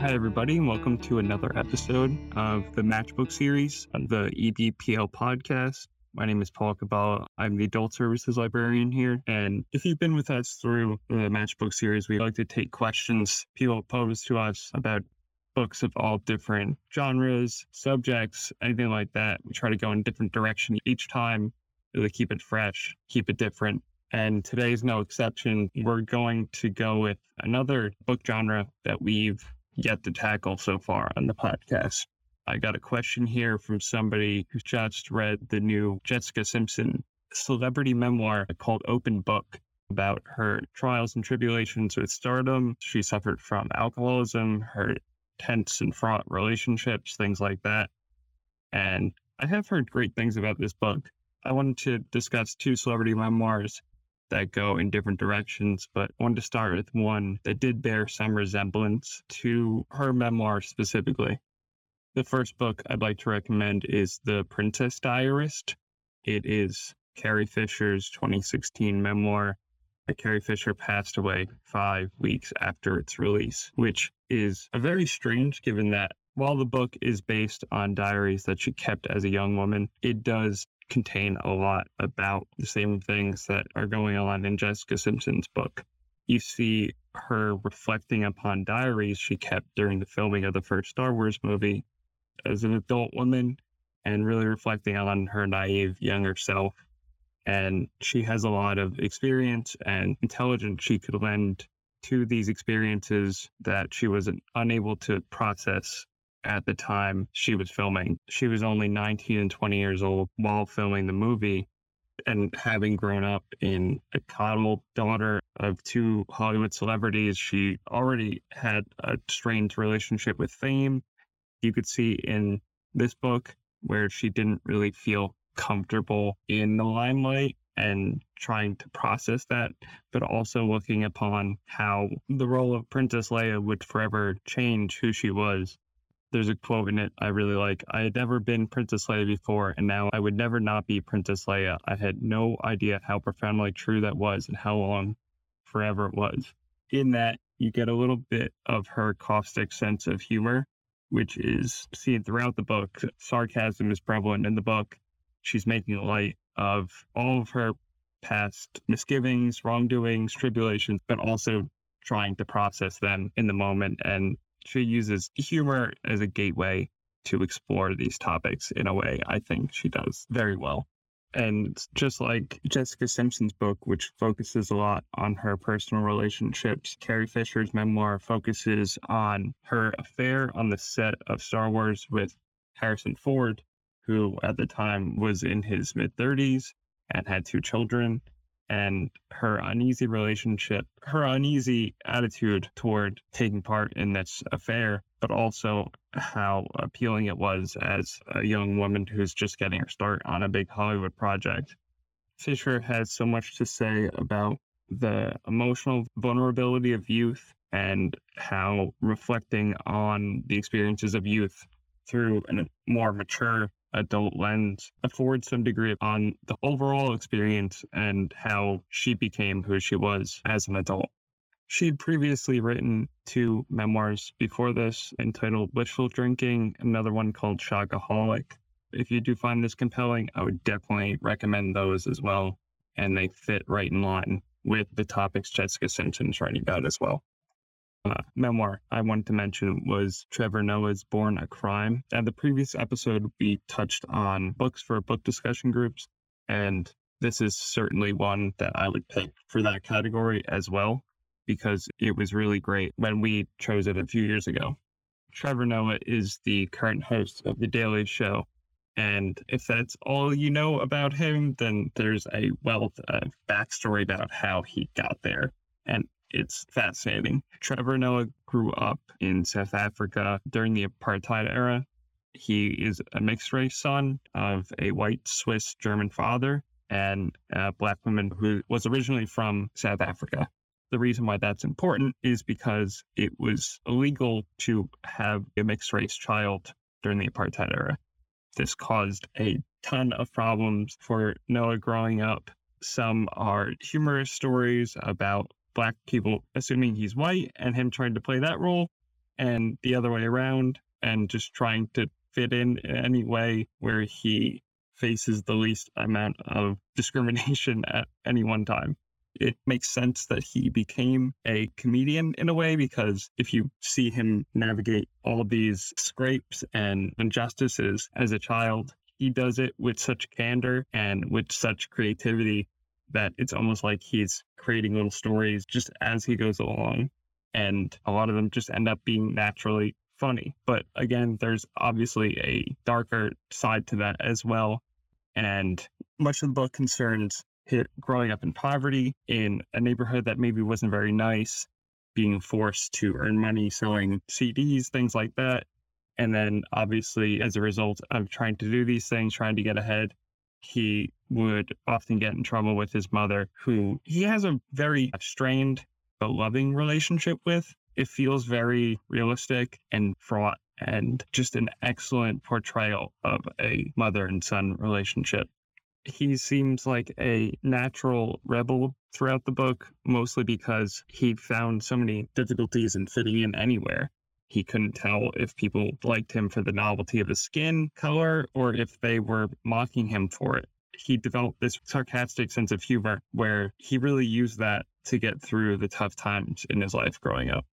Hi, everybody, and welcome to another episode of the Matchbook series the EBPL podcast. My name is Paul Cabala. I'm the adult services librarian here. And if you've been with us through the Matchbook series, we like to take questions people pose to us about books of all different genres, subjects, anything like that. We try to go in different direction each time, really keep it fresh, keep it different. And today's no exception. We're going to go with another book genre that we've yet to tackle so far on the podcast. I got a question here from somebody who's just read the new Jessica Simpson celebrity memoir called Open Book about her trials and tribulations with stardom. She suffered from alcoholism, her tense and fraught relationships, things like that. And I have heard great things about this book. I wanted to discuss two celebrity memoirs that go in different directions, but I wanted to start with one that did bear some resemblance to her memoir specifically. The first book I'd like to recommend is The Princess Diarist. It is Carrie Fisher's 2016 memoir. Carrie Fisher passed away five weeks after its release, which is a very strange given that while the book is based on diaries that she kept as a young woman, it does contain a lot about the same things that are going on in Jessica Simpson's book. You see her reflecting upon diaries she kept during the filming of the first Star Wars movie as an adult woman and really reflecting on her naive younger self. And she has a lot of experience and intelligence she could lend to these experiences that she was unable to process at the time she was filming. She was only 19 and 20 years old while filming the movie. And having grown up in a coddled daughter of two Hollywood celebrities, she already had a strained relationship with fame. You could see in this book where she didn't really feel comfortable in the limelight and trying to process that, but also looking upon how the role of Princess Leia would forever change who she was there's a quote in it I really like. I had never been Princess Leia before, and now I would never not be Princess Leia. I had no idea how profoundly true that was and how long forever it was. In that, you get a little bit of her caustic sense of humor, which is seen throughout the book. Sarcasm is prevalent in the book. She's making light of all of her past misgivings, wrongdoings, tribulations, but also trying to process them in the moment and she uses humor as a gateway to explore these topics in a way I think she does very well. And just like Jessica Simpson's book, which focuses a lot on her personal relationships, Carrie Fisher's memoir focuses on her affair on the set of Star Wars with Harrison Ford, who at the time was in his mid 30s and had two children and her uneasy relationship, her uneasy attitude toward taking part in this affair, but also how appealing it was as a young woman who's just getting her start on a big Hollywood project. Fisher has so much to say about the emotional vulnerability of youth and how reflecting on the experiences of youth through a more mature adult lens affords some degree on the overall experience and how she became who she was as an adult. She'd previously written two memoirs before this entitled Wishful Drinking, another one called Shockaholic. If you do find this compelling, I would definitely recommend those as well. And they fit right in line with the topics Jessica Simpson's writing about as well uh, memoir I wanted to mention was Trevor Noah's Born a Crime. And the previous episode, we touched on books for book discussion groups. And this is certainly one that I would pick for that category as well, because it was really great when we chose it a few years ago. Trevor Noah is the current host of The Daily Show. And if that's all you know about him, then there's a wealth of backstory about how he got there. And it's fascinating. Trevor Noah grew up in South Africa during the apartheid era. He is a mixed race son of a white Swiss German father and a black woman who was originally from South Africa. The reason why that's important is because it was illegal to have a mixed race child during the apartheid era. This caused a ton of problems for Noah growing up. Some are humorous stories about black people assuming he's white and him trying to play that role. and the other way around, and just trying to fit in any way where he faces the least amount of discrimination at any one time. It makes sense that he became a comedian in a way because if you see him navigate all of these scrapes and injustices as a child, he does it with such candor and with such creativity that it's almost like he's creating little stories just as he goes along. And a lot of them just end up being naturally funny. But again, there's obviously a darker side to that as well. And much of the book concerns his growing up in poverty in a neighborhood that maybe wasn't very nice, being forced to earn money selling CDs, things like that. And then obviously, as a result of trying to do these things, trying to get ahead, he would often get in trouble with his mother, who he has a very strained but loving relationship with. It feels very realistic and fraught and just an excellent portrayal of a mother and son relationship. He seems like a natural rebel throughout the book, mostly because he found so many difficulties in fitting in anywhere. He couldn't tell if people liked him for the novelty of his skin color or if they were mocking him for it. He developed this sarcastic sense of humor where he really used that to get through the tough times in his life growing up.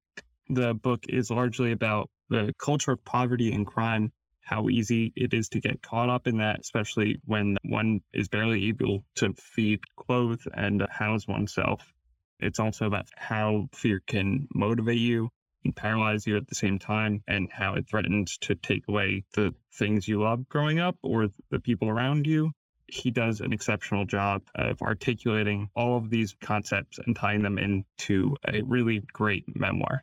The book is largely about the culture of poverty and crime, how easy it is to get caught up in that, especially when one is barely able to feed, clothe, and house oneself. It's also about how fear can motivate you and paralyze you at the same time, and how it threatens to take away the things you love growing up or the people around you. He does an exceptional job of articulating all of these concepts and tying them into a really great memoir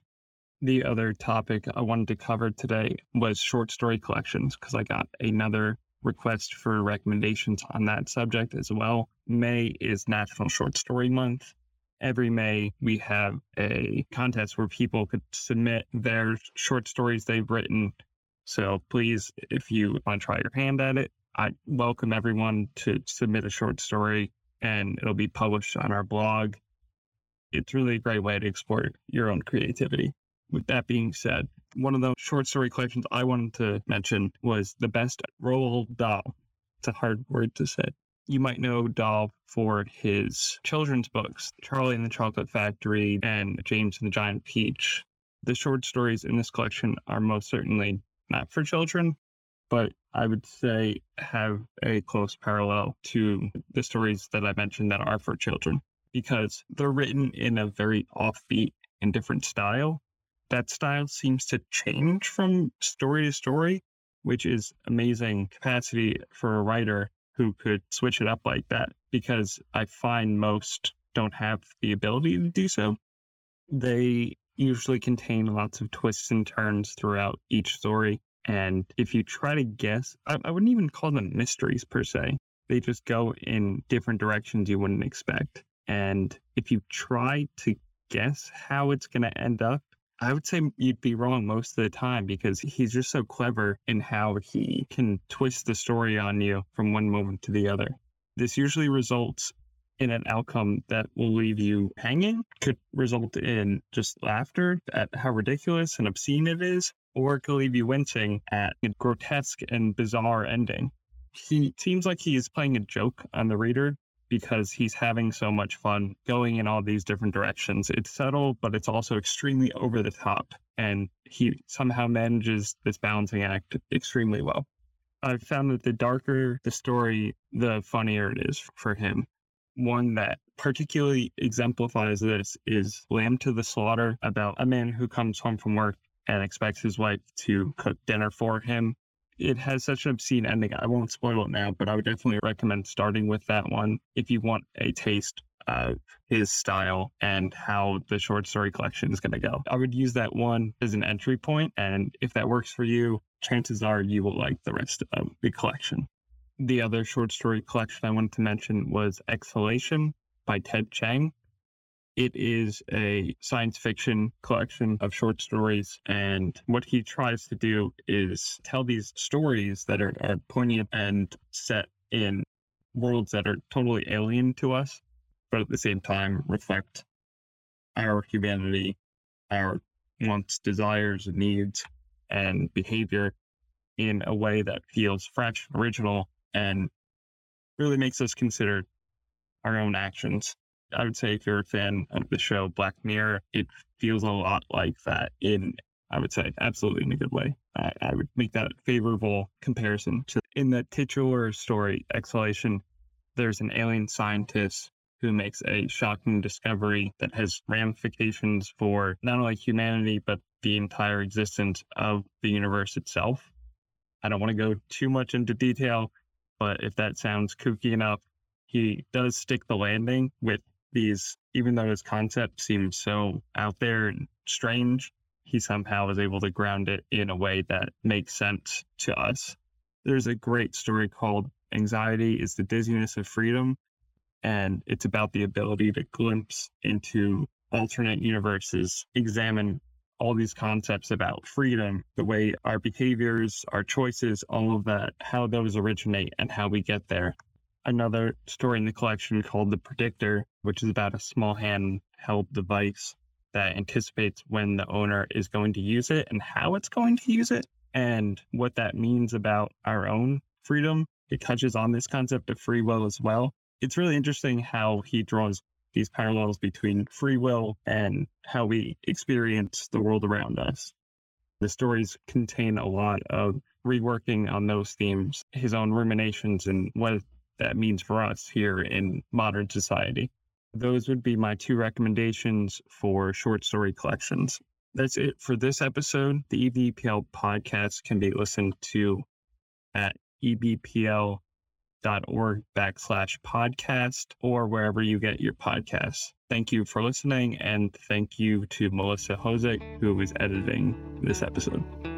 the other topic I wanted to cover today was short story collections because I got another request for recommendations on that subject as well. May is National Short Story Month. Every May, we have a contest where people could submit their short stories they've written. So please, if you want to try your hand at it, I welcome everyone to submit a short story and it'll be published on our blog. It's really a great way to explore your own creativity. With that being said, one of the short story collections I wanted to mention was The Best Roald Dahl. It's a hard word to say. You might know Dahl for his children's books, Charlie and the Chocolate Factory and James and the Giant Peach. The short stories in this collection are most certainly not for children, but I would say have a close parallel to the stories that I mentioned that are for children because they're written in a very offbeat and different style that style seems to change from story to story, which is amazing capacity for a writer who could switch it up like that because I find most don't have the ability to do so. They usually contain lots of twists and turns throughout each story. And if you try to guess, I, I wouldn't even call them mysteries per se. They just go in different directions you wouldn't expect. And if you try to guess how it's going to end up, I would say you'd be wrong most of the time because he's just so clever in how he can twist the story on you from one moment to the other. This usually results in an outcome that will leave you hanging, could result in just laughter at how ridiculous and obscene it is, or it could leave you wincing at a grotesque and bizarre ending. He seems like he is playing a joke on the reader because he's having so much fun going in all these different directions. It's subtle, but it's also extremely over the top. And he somehow manages this balancing act extremely well. I've found that the darker the story, the funnier it is for him. One that particularly exemplifies this is Lamb to the Slaughter, about a man who comes home from work and expects his wife to cook dinner for him it has such an obscene ending. I won't spoil it now, but I would definitely recommend starting with that one if you want a taste of his style and how the short story collection is going to go. I would use that one as an entry point, and if that works for you, chances are you will like the rest of the collection. The other short story collection I wanted to mention was Exhalation by Ted Chiang. It is a science fiction collection of short stories. And what he tries to do is tell these stories that are, are poignant and set in worlds that are totally alien to us, but at the same time reflect our humanity, our wants, desires, needs, and behavior in a way that feels fresh, original, and really makes us consider our own actions. I would say if you're a fan of the show Black Mirror, it feels a lot like that in, I would say, absolutely in a good way. I, I would make that favorable comparison to in the titular story, Exhalation, there's an alien scientist who makes a shocking discovery that has ramifications for not only humanity, but the entire existence of the universe itself. I don't want to go too much into detail, but if that sounds kooky enough, he does stick the landing with these, even though his concept seems so out there and strange, he somehow is able to ground it in a way that makes sense to us. There's a great story called Anxiety is the Dizziness of Freedom, and it's about the ability to glimpse into alternate universes, examine all these concepts about freedom, the way our behaviors, our choices, all of that, how those originate and how we get there. Another story in the collection called The Predictor, which is about a small handheld device that anticipates when the owner is going to use it and how it's going to use it and what that means about our own freedom. It touches on this concept of free will as well. It's really interesting how he draws these parallels between free will and how we experience the world around us. The stories contain a lot of reworking on those themes, his own ruminations, and what that means for us here in modern society. Those would be my two recommendations for short story collections. That's it for this episode. The EBPL podcast can be listened to at ebpl.org backslash podcast or wherever you get your podcasts. Thank you for listening, and thank you to Melissa Hosick, who was editing this episode.